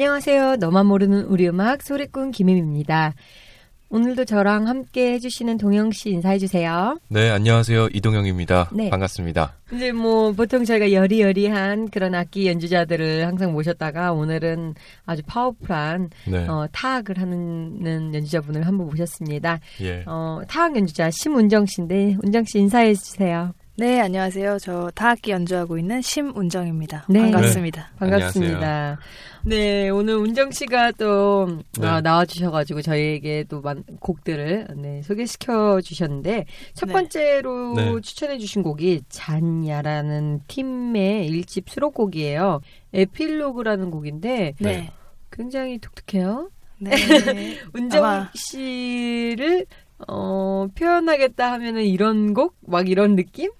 안녕하세요. 너만 모르는 우리 음악 소리꾼 김임입니다. 오늘도 저랑 함께 해주시는 동영 씨 인사해주세요. 네, 안녕하세요. 이동영입니다. 네. 반갑습니다. 이제 뭐 보통 저희가 여리여리한 그런 악기 연주자들을 항상 모셨다가 오늘은 아주 파워풀한 네. 어, 타악을 하는 연주자분을 한번 모셨습니다. 예. 어, 타악 연주자 심운정 씨인데 운정 씨 인사해 주세요. 네, 안녕하세요. 저 타악기 연주하고 있는 심운정입니다. 네. 반갑습니다. 반갑습니다. 네, 오늘 운정 씨가 또 네. 어, 나와주셔가지고 저희에게 또 만- 곡들을 네, 소개시켜 주셨는데 첫 네. 번째로 네. 추천해 주신 곡이 잔야라는 팀의 일집 수록곡이에요. 에필로그라는 곡인데 네. 굉장히 독특해요. 네. 운정 아마- 씨를 어, 표현하겠다 하면은 이런 곡? 막 이런 느낌?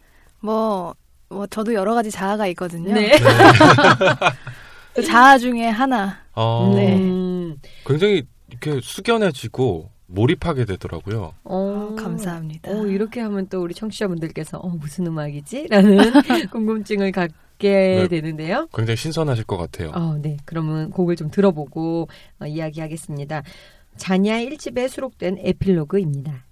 뭐, 뭐, 저도 여러 가지 자아가 있거든요. 네. 그 자아 중에 하나. 어, 네. 음, 굉장히 이렇게 숙연해지고 몰입하게 되더라고요. 어, 감사합니다. 어, 이렇게 하면 또 우리 청취자분들께서 어, 무슨 음악이지? 라는 궁금증을 갖게 네. 되는데요. 굉장히 신선하실 것 같아요. 어, 네. 그러면 곡을 좀 들어보고 어, 이야기하겠습니다. 자냐 1집에 수록된 에필로그입니다.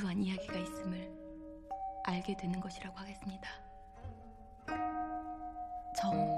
무수한 이야기가 있음을 알게 되는 것이라고 하겠습니다. 점, 점,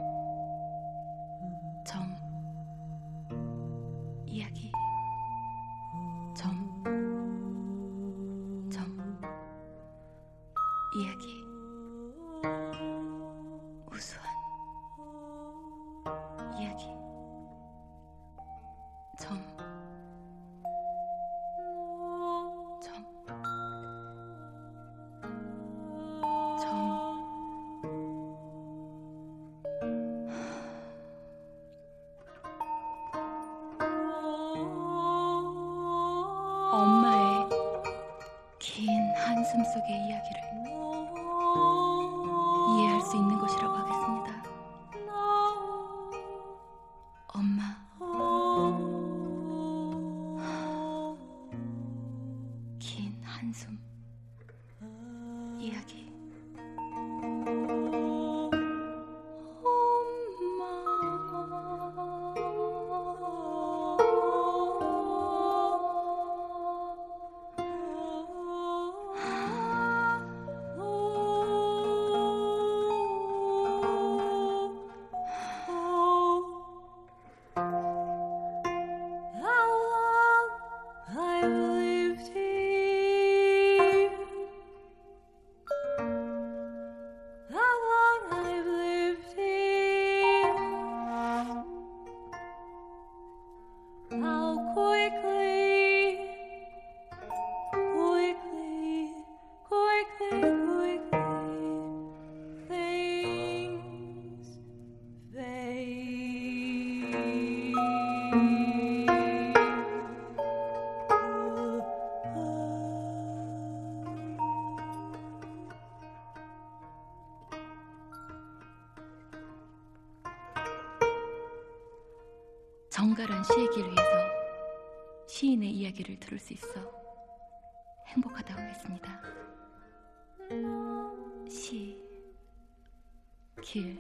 들을 수 있어 행복하다고 했습니다. 시, 길,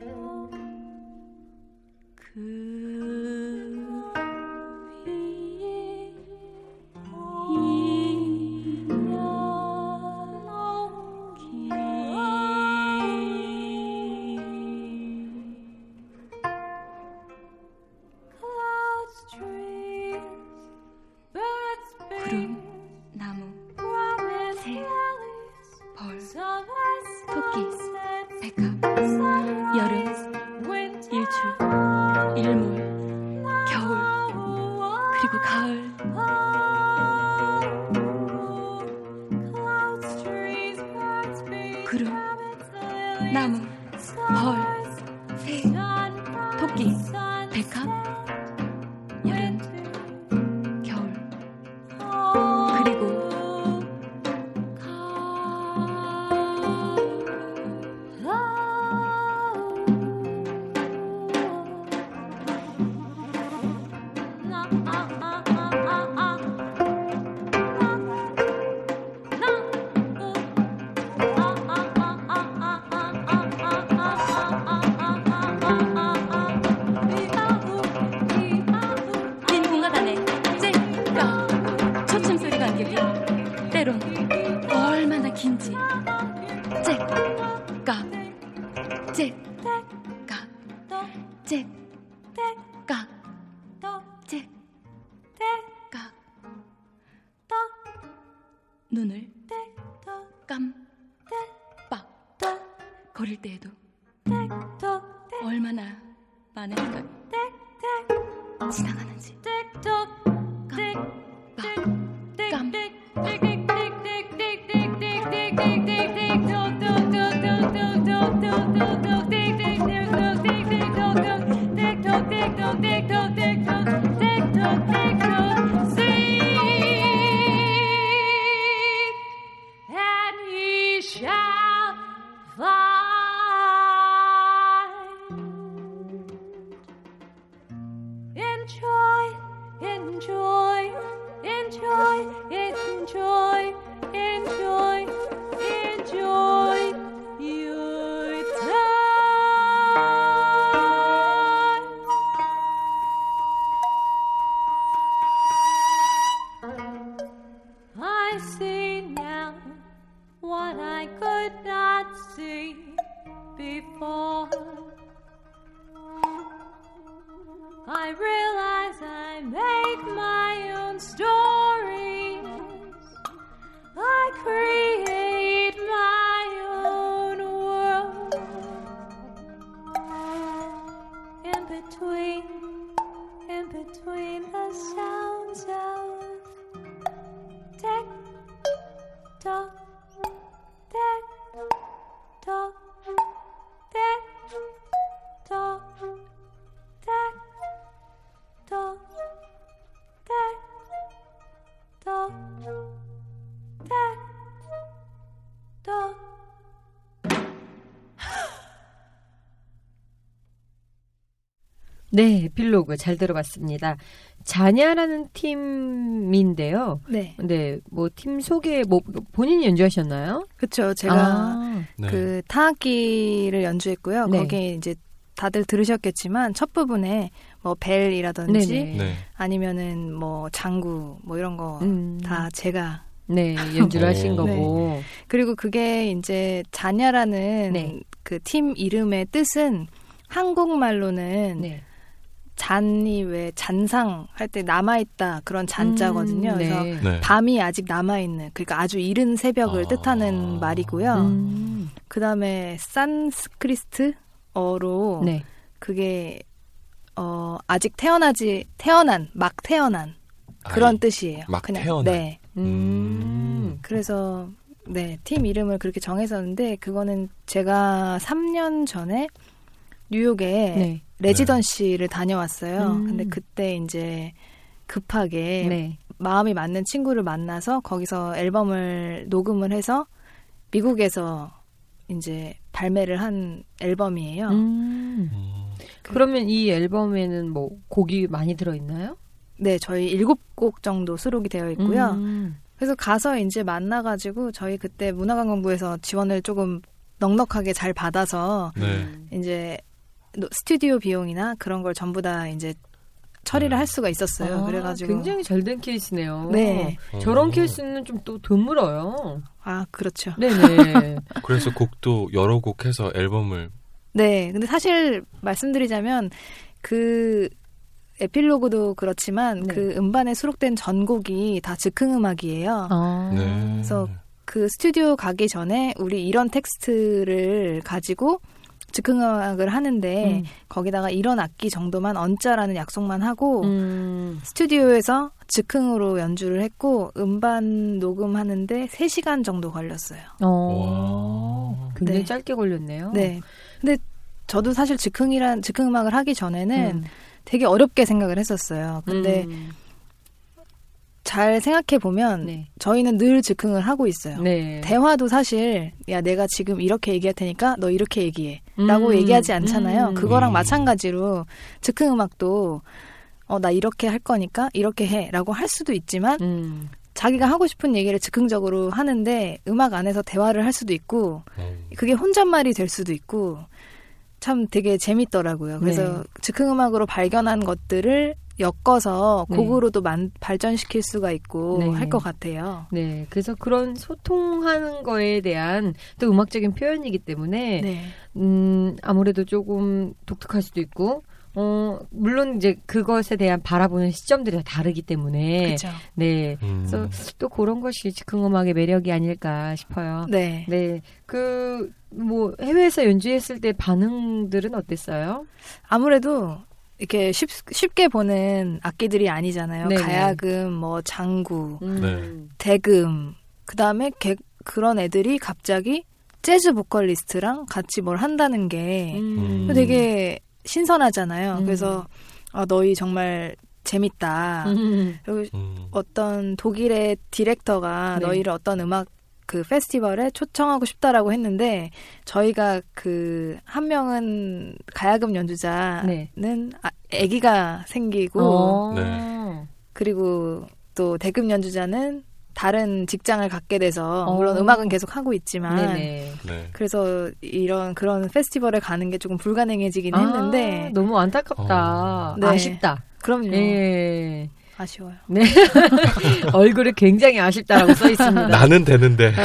네, 에필로그 잘 들어봤습니다. 자냐라는 팀인데요. 네. 근데 뭐팀 소개 뭐 본인이 연주하셨나요? 그쵸. 제가 아, 네. 그 타악기를 연주했고요. 네. 거기에 이제 다들 들으셨겠지만 첫 부분에 뭐 벨이라든지 네네. 네. 아니면은 뭐 장구 뭐 이런 거다 음. 제가 네, 연주를 오. 하신 거고. 그리고 그게 이제 자냐라는 네. 그팀 이름의 뜻은 한국말로는 네. 잔이 왜 잔상 할 때 남아있다 그런 잔자거든요. 음, 그래서 네. 네. 밤이 아직 남아있는 그러니까 아주 이른 새벽을 아. 뜻하는 말이고요. 음, 그 다음에 산스크리트어로 네. 그게 어 아직 태어나지 태어난 막 태어난 그런 아이, 뜻이에요. 막 그냥 태어난. 네. 음. 그래서 네, 팀 이름을 그렇게 정했었는데 그거는 제가 3년 전에 뉴욕에 네. 레지던시를 다녀왔어요. 음. 근데 그때 이제 급하게 네. 마음이 맞는 친구를 만나서 거기서 앨범을 녹음을 해서 미국에서 이제 발매를 한 앨범이에요. 음. 음. 그 러면 이 앨범에는 뭐 곡이 많이 들어있나요? 네, 저희 일곱 곡 정도 수록이 되어 있고요. 음. 그래서 가서 이제 만나가지고 저희 그때 문화관광부에서 지원을 조금 넉넉하게 잘 받아서 네. 이제 노- 스튜디오 비용이나 그런 걸 전부 다 이제 처리를 네. 할 수가 있었어요. 아, 그래가지고 굉장히 잘 된 케이스네요. 네. 저런 어. 케이스는 좀 또 드물어요. 아 그렇죠. 네네. 그래서 곡도 여러 곡 해서 앨범을 네, 근데 사실 말씀드리자면 그 에필로그도 그렇지만 네. 그 음반에 수록된 전곡이 다 즉흥 음악이에요. 아. 네. 그래서 그 스튜디오 가기 전에 우리 이런 텍스트를 가지고 즉흥음악을 하는데 음. 거기다가 이런 악기 정도만 얹자라는 약속만 하고 음. 스튜디오에서 즉흥으로 연주를 했고 음반 녹음하는데 3시간 정도 걸렸어요. 어. 와. 굉장히 네. 짧게 걸렸네요. 네. 근데 저도 사실 즉흥이란 즉흥 음악을 하기 전에는 음. 되게 어렵게 생각을 했었어요. 근데 음. 잘 생각해 보면 네. 저희는 늘 즉흥을 하고 있어요. 네. 대화도 사실 야 내가 지금 이렇게 얘기할 테니까 너 이렇게 얘기해라고 음. 얘기하지 않잖아요. 음. 그거랑 음. 마찬가지로 즉흥 음악도 어 나 이렇게 할 거니까 이렇게 해라고 할 수도 있지만 음. 자기가 하고 싶은 얘기를 즉흥적으로 하는데 음악 안에서 대화를 할 수도 있고 어, 그게 혼잣말이 될 수도 있고 참 되게 재밌더라고요. 그래서 네. 즉흥 음악으로 발견한 것들을 엮어서 네. 곡으로도 만, 발전시킬 수가 있고 네. 할것 같아요. 네. 그래서 그런 소통하는 거에 대한 또 음악적인 표현이기 때문에 네. 음, 아무래도 조금 독특할 수도 있고, 어, 물론 이제 그것에 대한 바라보는 시점들이 다 다르기 때문에, 그렇죠. 네. 음. 그래서 또 그런 것이 즉흥음악의 매력이 아닐까 싶어요. 네. 네. 그, 뭐, 해외에서 연주했을 때 반응들은 어땠어요? 아무래도 이렇게 쉽, 쉽게 보는 악기들이 아니잖아요. 네네. 가야금, 뭐 장구, 음. 대금. 그다음에 개- 그런 애들이 갑자기 재즈 보컬리스트랑 같이 뭘 한다는 게 음. 되게 신선하잖아요. 음. 그래서 아, 너희 정말 재밌다. 음. 그리고 음. 어떤 독일의 디렉터가 네. 너희를 어떤 음악 그 페스티벌에 초청하고 싶다라고 했는데 저희가 그 한 명은 가야금 연주자는 네. 아, 아기가 생기고 어. 네. 그리고 또 대금 연주자는 다른 직장을 갖게 돼서 어. 물론 음악은 계속 하고 있지만. 네. 그래서 이런 그런 페스티벌에 가는 게 조금 불가능해지긴 아, 했는데 너무 안타깝다. 어. 네. 아쉽다. 그럼요 예. 아쉬워요. 네. 얼굴에 굉장히 아쉽다라고 써 있습니다. 나는 되는데.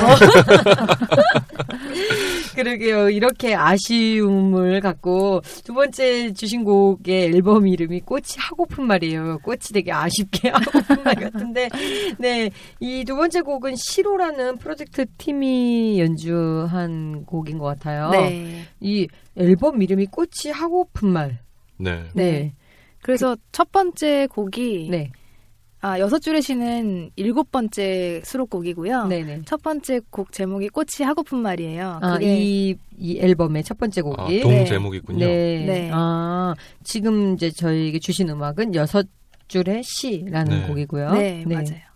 그러게요. 이렇게 아쉬움을 갖고 두 번째 주신 곡의 앨범 이름이 꽃이 하고픈 말이에요. 꽃이 되게 아쉽게 하고픈 말 같은데, 네. 이 두 번째 곡은 시로라는 프로젝트 팀이 연주한 곡인 것 같아요. 네. 이 앨범 이름이 꽃이 하고픈 말. 네. 네. 그래서 첫 번째 곡이 네. 아 여섯 줄의 시는 일곱 번째 수록곡이고요. 네네. 첫 번째 곡 제목이 꽃이 하고픈 말이에요. 아, 이, 이 앨범의 첫 번째 아, 곡이. 동 네. 제목이군요. 네. 네. 아, 지금 이제 저희에게 주신 음악은 여섯 줄의 시라는 네. 곡이고요. 네, 맞아요.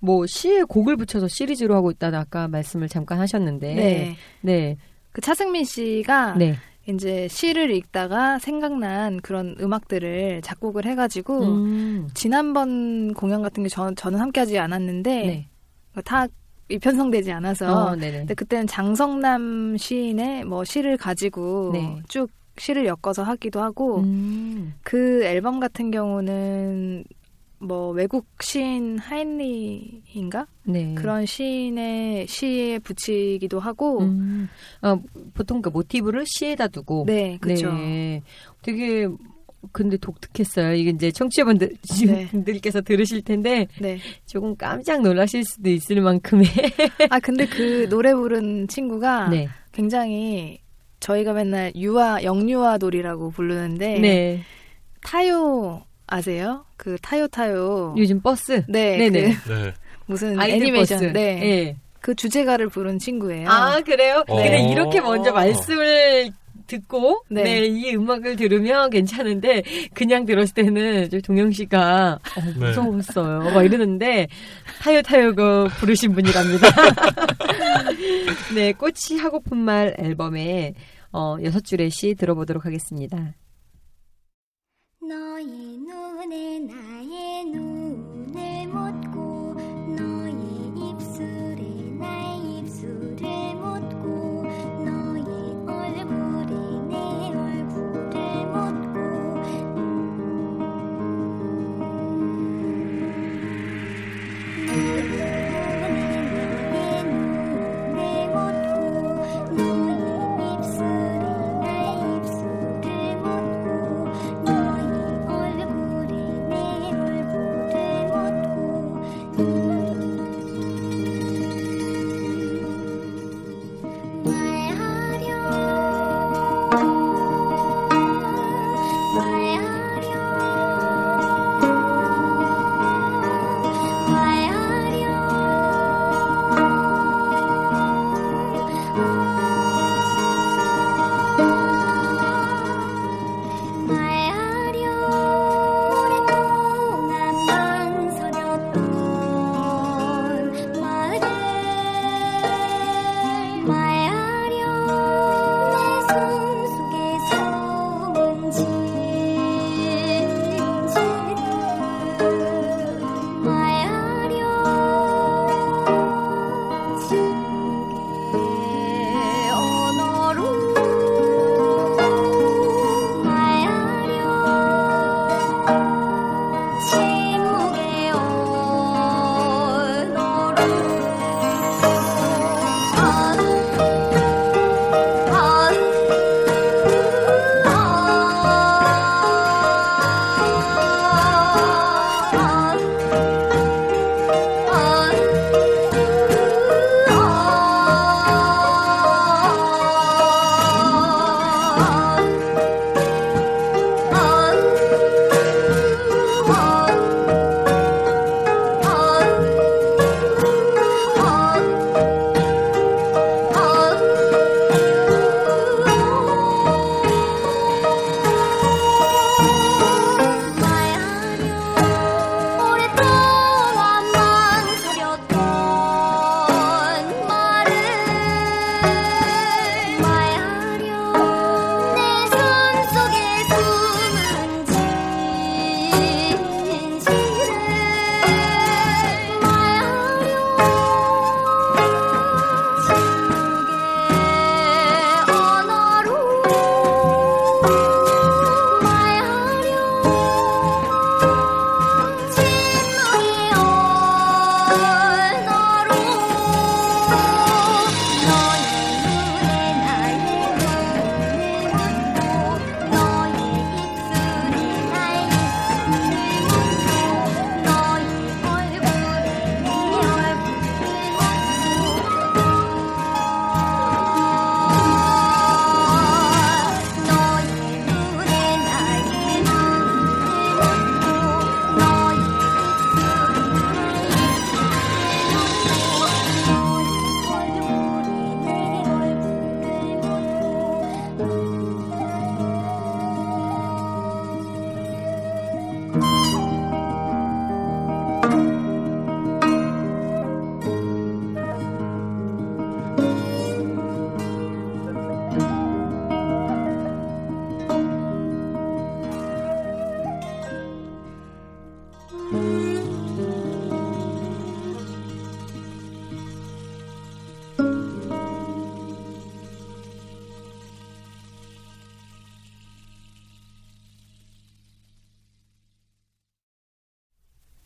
뭐 시에 곡을 붙여서 시리즈로 하고 있다는 아까 말씀을 잠깐 하셨는데. 네. 네. 그 차승민 씨가 네. 이제 시를 읽다가 생각난 그런 음악들을 작곡을 해가지고 음. 지난번 공연 같은 게 저, 저는 함께하지 않았는데 네. 다 편성되지 않아서 어. 근데 그때는 장성남 시인의 뭐 시를 가지고 네. 쭉 시를 엮어서 하기도 하고 음. 그 앨범 같은 경우는 뭐 외국 시인 하인리인가 네. 그런 시인의 시에 붙이기도 하고 음. 아, 보통 그 모티브를 시에다 두고. 네 그렇죠 네. 되게 근데 독특했어요. 이게 이제 청취자분들 네. 분들께서 들으실 텐데 네. 조금 깜짝 놀라실 수도 있을 만큼의 아 근데 그 노래 부른 친구가 네. 굉장히 저희가 맨날 유아 영유아 돌이라고 부르는데 네. 타요 아세요? 그 타요 타요 요즘 버스. 네, 네네. 그 네. 무슨 애니메이션 버스. 네. 예. 그 주제가를 부른 친구예요. 아 그래요? 어. 근데 이렇게 먼저 말씀을 듣고 네. 네. 이 음악을 들으면 괜찮은데 그냥 들었을 때는 저 동영 씨가 어, 네. 무서웠어요. 막 이러는데 타요 타요가 부르신 분이랍니다. 네, 꽃이 하고픈 말 앨범에 어, 여섯 줄의 시 들어보도록 하겠습니다. 눈에 나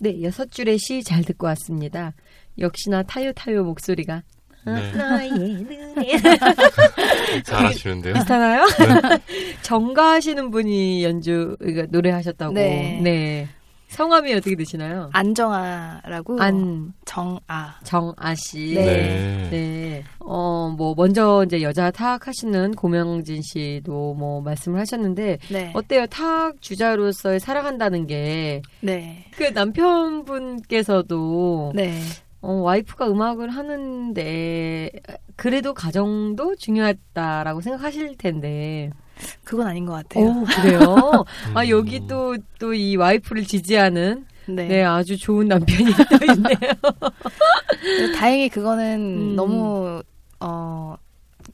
네, 여섯 줄의 시 잘 듣고 왔습니다. 역시나 타요 타요 목소리가 네. 나의 눈에 잘하시는데요. 비슷하나요? 정가하시는 분이 연주 그러니까 노래하셨다고. 네. 성함이 어떻게 되시나요? 안정아라고 안 정아. 정아 씨. 네. 네. 어, 뭐, 먼저 이제 여자 타악 하시는 고명진 씨도 뭐 말씀을 하셨는데, 네. 어때요? 타악 주자로서의 사랑한다는 게, 네. 그 남편분께서도, 네. 어, 와이프가 음악을 하는데, 그래도 가정도 중요하다라고 생각하실 텐데. 그건 아닌 것 같아요. 오, 그래요? 아, 음. 여기 또, 또 이 와이프를 지지하는, 네. 네, 아주 좋은 남편이 또 있네요. 다행히 그거는 음. 너무 어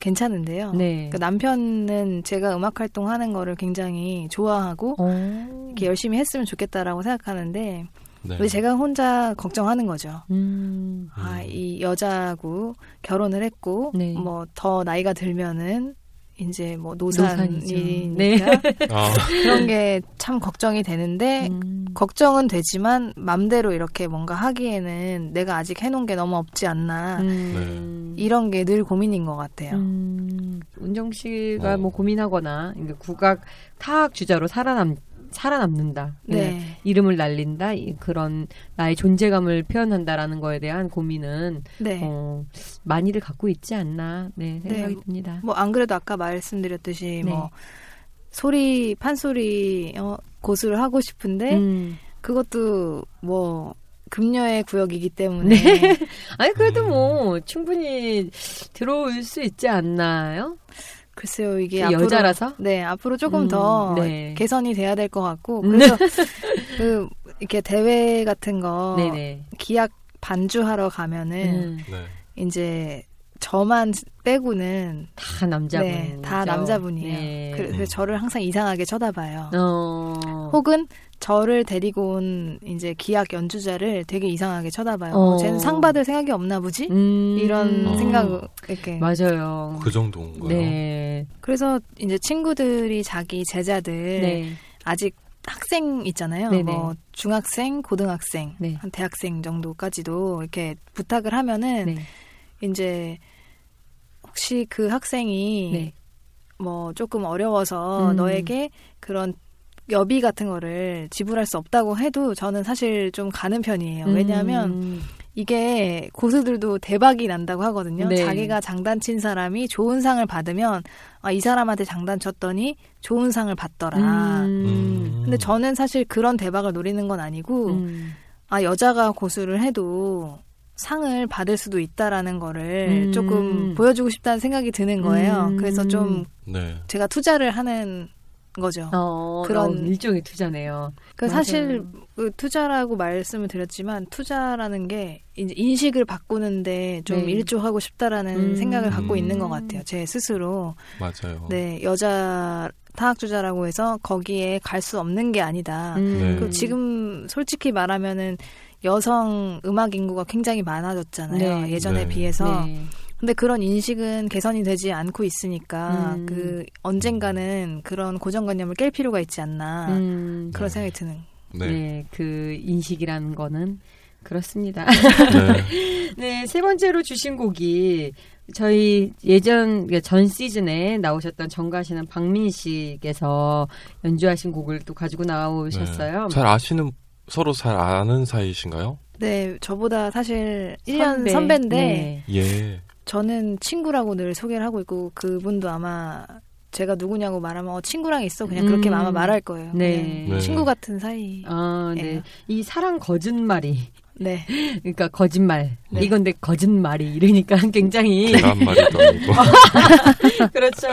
괜찮은데요. 네. 그러니까 남편은 제가 음악 활동하는 거를 굉장히 좋아하고 어. 이렇게 열심히 했으면 좋겠다라고 생각하는데 네. 왜 제가 혼자 걱정하는 거죠. 음. 아, 이 여자하고 결혼을 했고 네. 뭐더 나이가 들면은 이제 뭐. 노산이니까 네. 아, 그런 게 참 걱정이 되는데 음. 걱정은 되지만 맘대로 이렇게 뭔가 하기에는 내가 아직 해놓은 게 너무 없지 않나 음. 이런 게 늘 고민인 것 같아요. 음, 운정 씨가 어. 뭐 고민하거나 그러니까 국악 타악 주자로 살아남 살아남는다. 네. 이름을 날린다. 이- 그런 나의 존재감을 표현한다라는 거에 대한 고민은 네. 어, 많이들 갖고 있지 않나. 네, 생각이 네. 듭니다. 뭐 안 그래도 아까 말씀드렸듯이 네. 뭐 소리 판소리 어, 고수를 하고 싶은데 음. 그것도 뭐 금녀의 구역이기 때문에 네. 아니 그래도 뭐 충분히 들어올 수 있지 않나요? 글쎄요 이게 그 앞으로 여자라서? 네 앞으로 조금 음, 더 네. 개선이 돼야 될 것 같고 그래서 그 이렇게 대회 같은 거 네네. 기악 반주하러 가면은 음, 네. 이제 저만 빼고는 다 남자분. 네, 다 남자분이에요. 네. 그래서 음. 저를 항상 이상하게 쳐다봐요. 어. 혹은 저를 데리고 온 이제 기악 연주자를 되게 이상하게 쳐다봐요. 어. 어, 쟤는 상 받을 생각이 없나 보지? 음. 이런 어. 생각 이렇게. 맞아요. 그 정도인가요? 네. 그래서 이제 친구들이 자기 제자들 네. 아직 학생 있잖아요. 네네. 뭐 중학생, 고등학생, 네. 한 대학생 정도까지도 이렇게 부탁을 하면은 네. 이제 혹시 그 학생이 네. 뭐 조금 어려워서 음. 너에게 그런 여비 같은 거를 지불할 수 없다고 해도 저는 사실 좀 가는 편이에요. 왜냐하면 음. 이게 고수들도 대박이 난다고 하거든요. 네. 자기가 장단친 사람이 좋은 상을 받으면 아, 이 사람한테 장단쳤더니 좋은 상을 받더라. 음. 근데 저는 사실 그런 대박을 노리는 건 아니고 음. 아 여자가 고수를 해도 상을 받을 수도 있다라는 거를 음. 조금 보여주고 싶다는 생각이 드는 거예요. 음. 그래서 좀 네. 제가 투자를 하는 거죠. 어, 그런- 그런 일종의 투자네요. 그. 사실 그 투자라고 말씀을 드렸지만 투자라는 게 이제 인식을 바꾸는데 좀 네. 일조하고 싶다라는 음. 생각을 갖고 음. 있는 것 같아요. 제 스스로. 맞아요. 네, 여자 타학주자라고 해서 거기에 갈 수 없는 게 아니다. 음. 네. 그리고 지금 솔직히 말하면은 여성 음악 인구가 굉장히 많아졌잖아요. 네. 예전에 네. 비해서. 네. 근데 그런 인식은 개선이 되지 않고 있으니까 음. 그 언젠가는 그런 고정관념을 깰 필요가 있지 않나 음. 그런 생각이 드는. 네. 네. 그 인식이라는 거는 그렇습니다. 네. 네, 세 번째로 주신 곡이 저희 예전 그전 시즌에 나오셨던 정가시는 박민 씨께서 연주하신 곡을 또 가지고 나오셨어요. 네. 잘 아시는 서로 잘 아는 사이신가요? 네, 저보다 사실 1년 선배. 선배인데 네. 예. 저는 친구라고 늘 소개를 하고 있고 그분도 아마 제가 누구냐고 말하면 어, 친구랑 있어 그냥 그렇게 음. 아마 말할 거예요. 네. 네. 친구 같은 사이. 아, 네. 예. 이 사랑 거짓말이 네. 그러니까 거짓말. 네. 이건데 거짓말이 이러니까 굉장히 계란말이도 아니고. 그렇죠.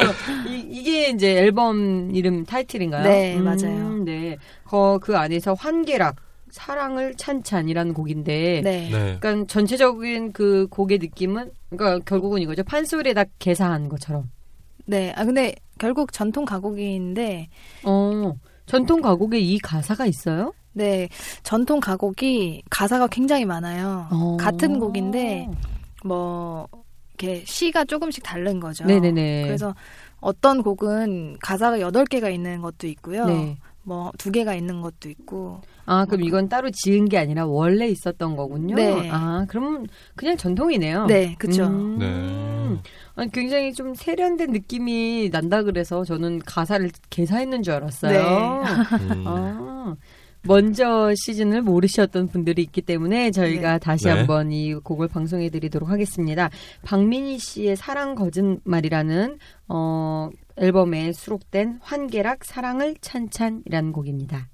이, 게 이제 앨범 이름 타이틀인가요? 네, 음, 맞아요. 네. 거, 그 안에서 환계락 사랑을 찬찬이라는 곡인데 네. 네. 그러니까 전체적인 그 곡의 느낌은 그러니까 결국은 이거죠. 판소리에다 개사한 것처럼. 네. 아 근데 결국 전통 가곡인데 어. 전통 가곡에 이 가사가 있어요? 네. 전통 가곡이 가사가 굉장히 많아요. 어. 같은 곡인데 뭐 이렇게 시가 조금씩 다른 거죠. 네네네. 그래서 어떤 곡은 가사가 8개가 있는 것도 있고요. 네. 뭐 두 개가 있는 것도 있고. 아, 그럼 이건 따로 지은 게 아니라 원래 있었던 거군요. 네. 아, 그러면 그냥 전통이네요. 네, 그쵸. 음. 네. 아니, 굉장히 좀 세련된 느낌이 난다 그래서 저는 가사를 개사했는 줄 알았어요. 네. 음. 아, 먼저 시즌을 모르셨던 분들이 있기 때문에 저희가 다시 네. 한번 이 곡을 방송해 드리도록 하겠습니다. 박민희 씨의 사랑 거짓말이라는 어, 앨범에 수록된 환계락 사랑을 찬찬이라는 곡입니다.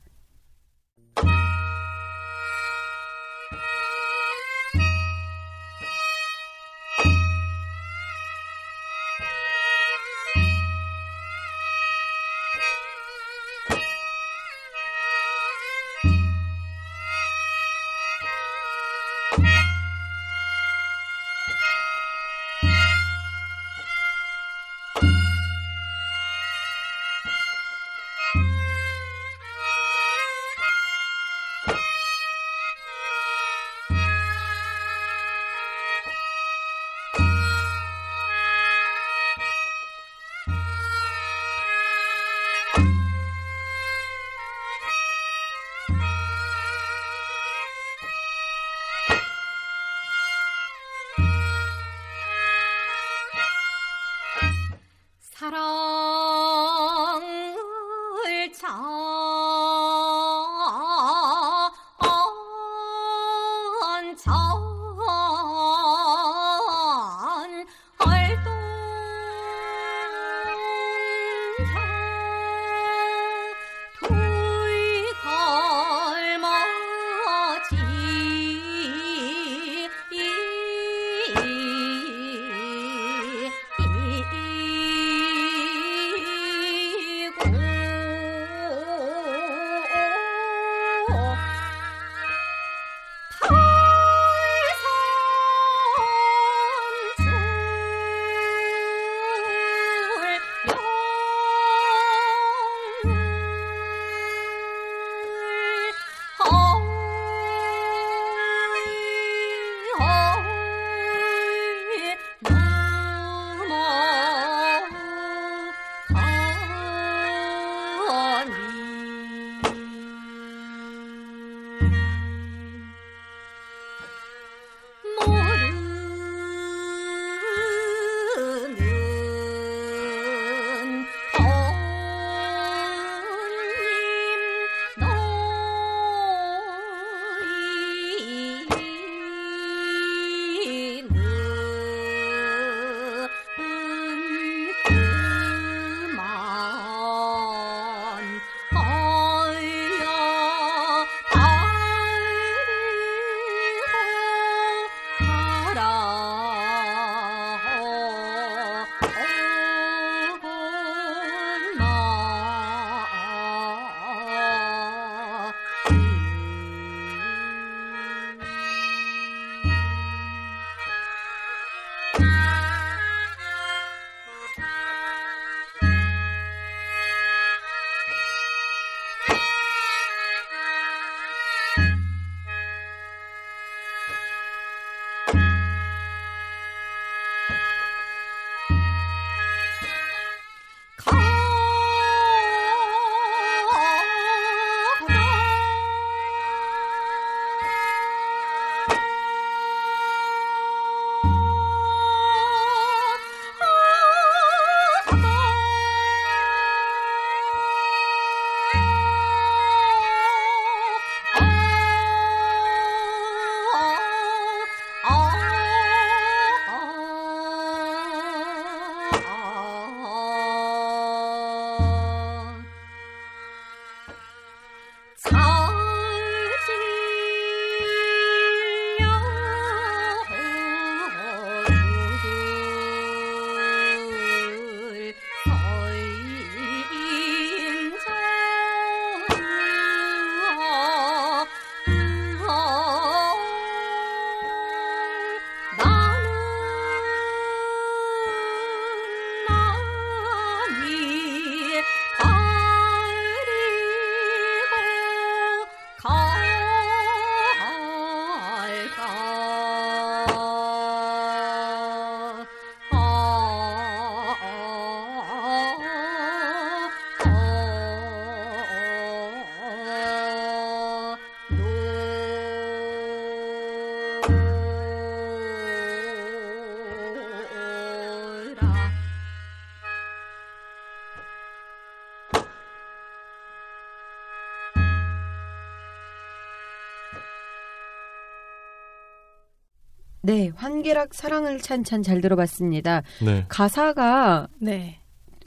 네, 환기락 사랑을 찬찬 잘 들어봤습니다. 네. 가사가 네.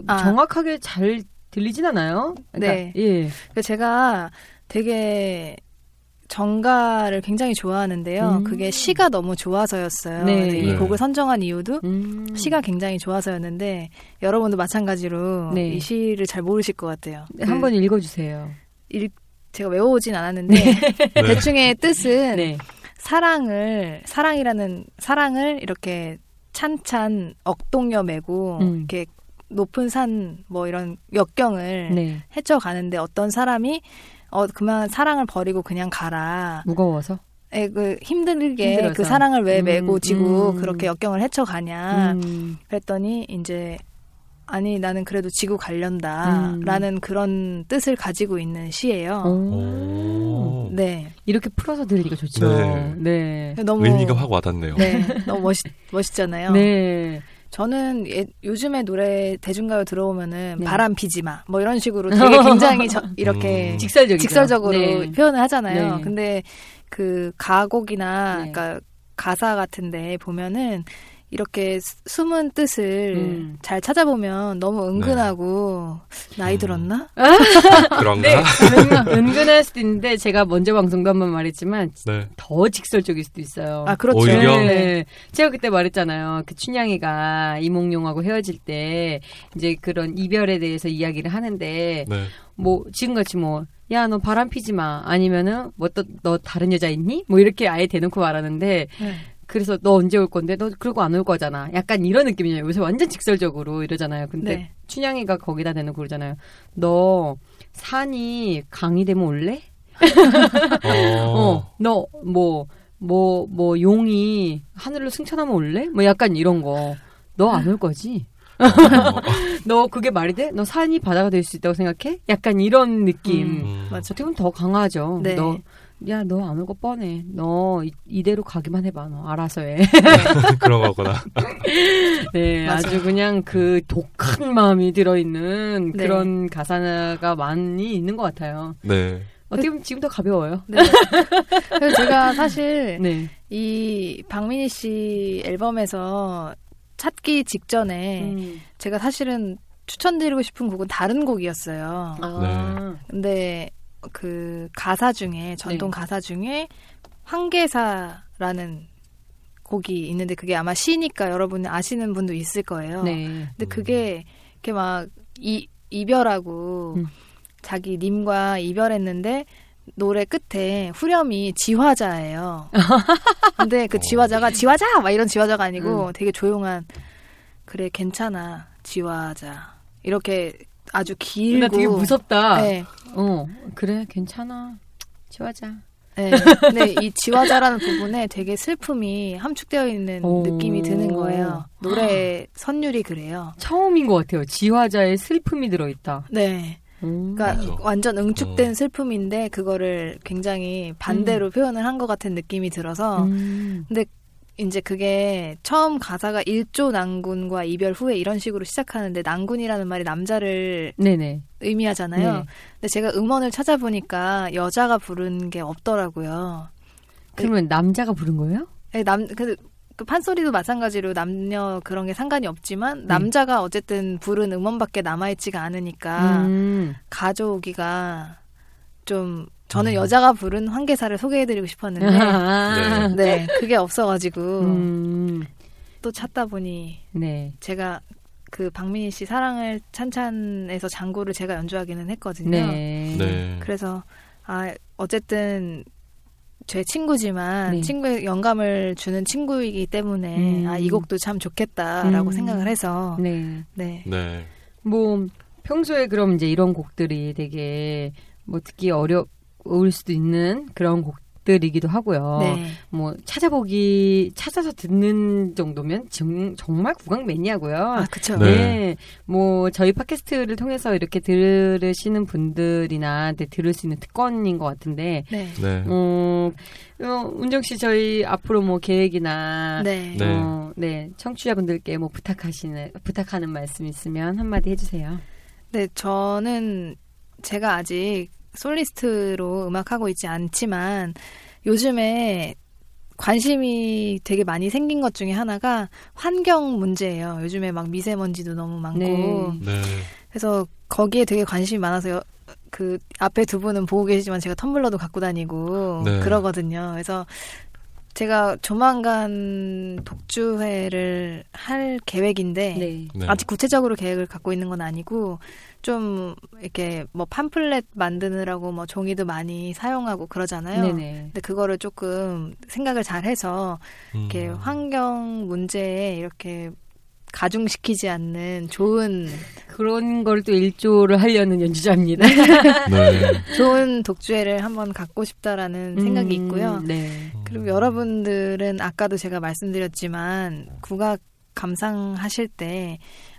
아. 정확하게 잘 들리진 않아요? 그러니까, 네. 예. 그 제가 되게 정가를 굉장히 좋아하는데요. 음. 그게 시가 너무 좋아서였어요. 네. 이 네. 곡을 선정한 이유도 음. 시가 굉장히 좋아서였는데 여러분도 마찬가지로 네. 이 시를 잘 모르실 것 같아요. 네, 그 한번 읽어주세요. 일- 제가 외워오진 않았는데 네. 대충의 뜻은 네. 사랑을 사랑이라는 사랑을 이렇게 찬찬 억동여 메고 음. 이렇게 높은 산 뭐 이런 역경을 네. 헤쳐 가는데 어떤 사람이 어 그만 사랑을 버리고 그냥 가라. 무거워서? 에, 그 힘들게 힘들어서. 그 사랑을 왜 음, 메고 지고 음. 그렇게 역경을 헤쳐 가냐. 음. 그랬더니 이제 아니 나는 그래도 지고 음. 갈련다라는 그런 뜻을 가지고 있는 시예요. 오. 네. 이렇게 풀어서 들으니까 좋죠. 네. 네. 너무 의미가 확 와닿네요. 네, 너무 멋있 멋있잖아요. 네. 저는 예, 요즘에 노래 대중가요 들어오면은 네. 바람 피지 마. 뭐 이런 식으로 되게 굉장히 저- 이렇게 음. 직설적이죠. 직설적으로 네. 표현을 하잖아요. 네. 근데 그 가곡이나 네. 그러니까 가사 같은데 보면은 이렇게 수- 숨은 뜻을 음. 잘 찾아보면 너무 은근하고 나이 음. 들었나? 그런가? 네, 은- 은근할 수도 있는데 제가 먼저 방송도 한번 말했지만 네. 더 직설적일 수도 있어요. 아 그렇죠. 오히려? 네. 제가 그때 말했잖아요. 그 춘향이가 이몽룡하고 헤어질 때 이제 그런 이별에 대해서 이야기를 하는데 네. 뭐 지금같이 뭐 야 너 바람 피지 마 아니면은 뭐 또 너 다른 여자 있니? 뭐 이렇게 아예 대놓고 말하는데 네. 그래서 너 언제 올 건데 너 그러고 안 올 거잖아. 약간 이런 느낌이에요. 요새 완전 직설적으로 이러잖아요. 근데 네. 춘향이가 거기다 대놓고 그러잖아요. 너 산이 강이 되면 올래? 어. 어, 너, 뭐, 뭐, 뭐, 용이 하늘로 승천하면 올래? 뭐 약간 이런 거. 너 안 올 거지? 어. 너 그게 말이 돼? 너 산이 바다가 될 수 있다고 생각해? 약간 이런 느낌. 음. 맞아. 어떻게 보면 더 강하죠. 네. 너, 야, 너안올거 뻔해. 너 이, 이대로 가기만 해봐. 너 알아서 해. 그런 거구나. 네, 맞아요. 아주 그냥 그 독한 마음이 들어있는 네. 그런 가사가 많이 있는 것 같아요. 네. 어떻게 보면 지금 더 가벼워요. 네. 그래서 제가 사실 네. 이 박민희 씨 앨범에서 찾기 직전에 음. 제가 사실은 추천드리고 싶은 곡은 다른 곡이었어요. 아. 근데 그 가사 중에 전통 네. 가사 중에 황계사라는 곡이 있는데 그게 아마 시니까 여러분 아시는 분도 있을 거예요. 네. 근데 그게 이렇게 막 이, 이별하고 음. 자기 님과 이별했는데 노래 끝에 후렴이 지화자예요. 근데 그 지화자가 지화자 막 이런 지화자가 아니고 음. 되게 조용한 그래 괜찮아 지화자 이렇게 아주 길고 나 되게 무섭다. 네. 어, 그래, 괜찮아. 좋아자. 네. 근데 이 지화자라는 부분에 되게 슬픔이 함축되어 있는 오. 느낌이 드는 거예요. 노래 선율이 그래요. 처음인 것 같아요. 지화자의 슬픔이 들어있다. 네. 음. 그러니까 맞아. 완전 응축된 어. 슬픔인데 그거를 굉장히 반대로 표현을 한 것 같은 느낌이 들어서 음. 이제 그게 처음 가사가 일조 난군과 이별 후에 이런 식으로 시작하는데 난군이라는 말이 남자를 네네. 의미하잖아요. 네. 근데 제가 음원을 찾아보니까 여자가 부른 게 없더라고요. 그러면 남자가 부른 거예요? 네, 남, 그, 그 판소리도 마찬가지로 남녀 그런 게 상관이 네. 없지만 남자가 어쨌든 부른 음원밖에 남아있지가 않으니까 음. 가져오기가 좀 저는 음. 여자가 부른 황계사를 소개해드리고 싶었는데 아. 네 그게 없어가지고 음. 또 찾다 보니 네. 제가 그 박민희 씨 사랑을 찬찬에서 장구를 제가 연주하기는 했거든요. 네. 네. 그래서 아 어쨌든 제 친구지만 네. 친구의 영감을 주는 친구이기 때문에 음. 아이 곡도 참 좋겠다라고 음. 생각을 해서 네. 네. 네. 뭐 평소에 그럼 이제 이런 곡들이 되게 뭐 듣기 어려 울 수도 있는 그런 곡 들이기도 하고요. 네. 뭐 찾아보기 찾아서 듣는 정도면 정, 정말 구강 매니아고요. 아 그쵸. 네. 네. 뭐 저희 팟캐스트를 통해서 이렇게 들으시는 분들이나 네, 들을 수 있는 특권인 것 같은데 네. 네. 어, 어, 운정 씨 저희 앞으로 뭐 계획이나 네. 네. 어, 네 청취자분들께 뭐 부탁하시는 부탁하는 말씀 있으면 한마디 해 주세요. 네, 저는 제가 아직 솔리스트로 음악하고 있지 않지만 요즘에 관심이 되게 많이 생긴 것 중에 하나가 환경 문제예요. 요즘에 막 미세먼지도 너무 많고. 네. 네. 그래서 거기에 되게 관심이 많아서 요- 그 앞에 두 분은 보고 계시지만 제가 텀블러도 갖고 다니고 네. 그러거든요. 그래서 제가 조만간 독주회를 할 계획인데 네. 네. 아직 구체적으로 계획을 갖고 있는 건 아니고 좀 이렇게 뭐 팜플렛 만드느라고 뭐 종이도 많이 사용하고 그러잖아요. 네네. 근데 그거를 조금 생각을 잘 해서 이렇게 음. 환경 문제에 이렇게 가중시키지 않는 좋은 그런 걸 또 일조를 하려는 연주자입니다. 네. 좋은 독주회를 한번 갖고 싶다라는 생각이 음, 있고요. 네. 그리고 여러분들은 아까도 제가 말씀드렸지만 국악 감상하실 때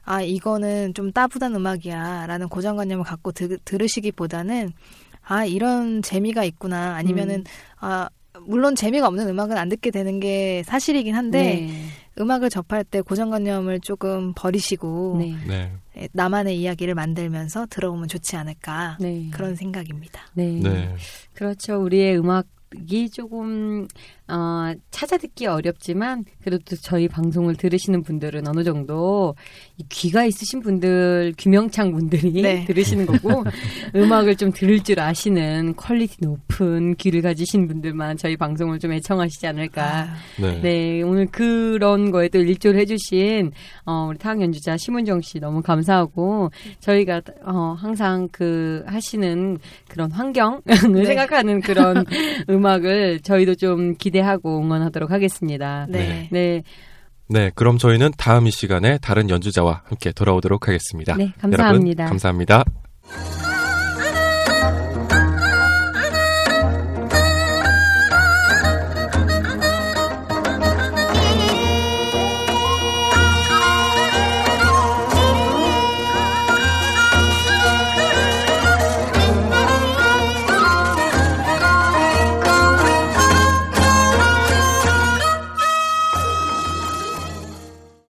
아 이거는 좀 따분한 음악이야라는 고정관념을 갖고 드, 들으시기보다는 아 이런 재미가 있구나 아니면은 음. 아 물론 재미가 없는 음악은 안 듣게 되는 게 사실이긴 한데 네. 음악을 접할 때 고정관념을 조금 버리시고 네. 네. 예, 나만의 이야기를 만들면서 들어보면 좋지 않을까 네. 그런 생각입니다. 네. 네. 그렇죠. 우리의 음악이 조금 어, 찾아듣기 어렵지만 그래도 저희 방송을 들으시는 분들은 어느 정도 이 귀가 있으신 분들, 귀명창 분들이 네. 들으시는 거고 음악을 좀 들을 줄 아시는 quality 높은 귀를 가지신 분들만 저희 방송을 좀 애청하시지 않을까. 아, 네. 네, 오늘 그런 거에 또 일조를 해주신 어, 우리 타악 연주자 심은정 씨 너무 감사하고 저희가 어, 항상 그 하시는 그런 환경을 네. 생각하는 그런 음악을 저희도 좀 기대하고 응원하도록 하겠습니다. 네. 네, 네, 그럼 저희는 다음 이 시간에 다른 연주자와 함께 돌아오도록 하겠습니다. 네, 감사합니다. 여러분, 감사합니다.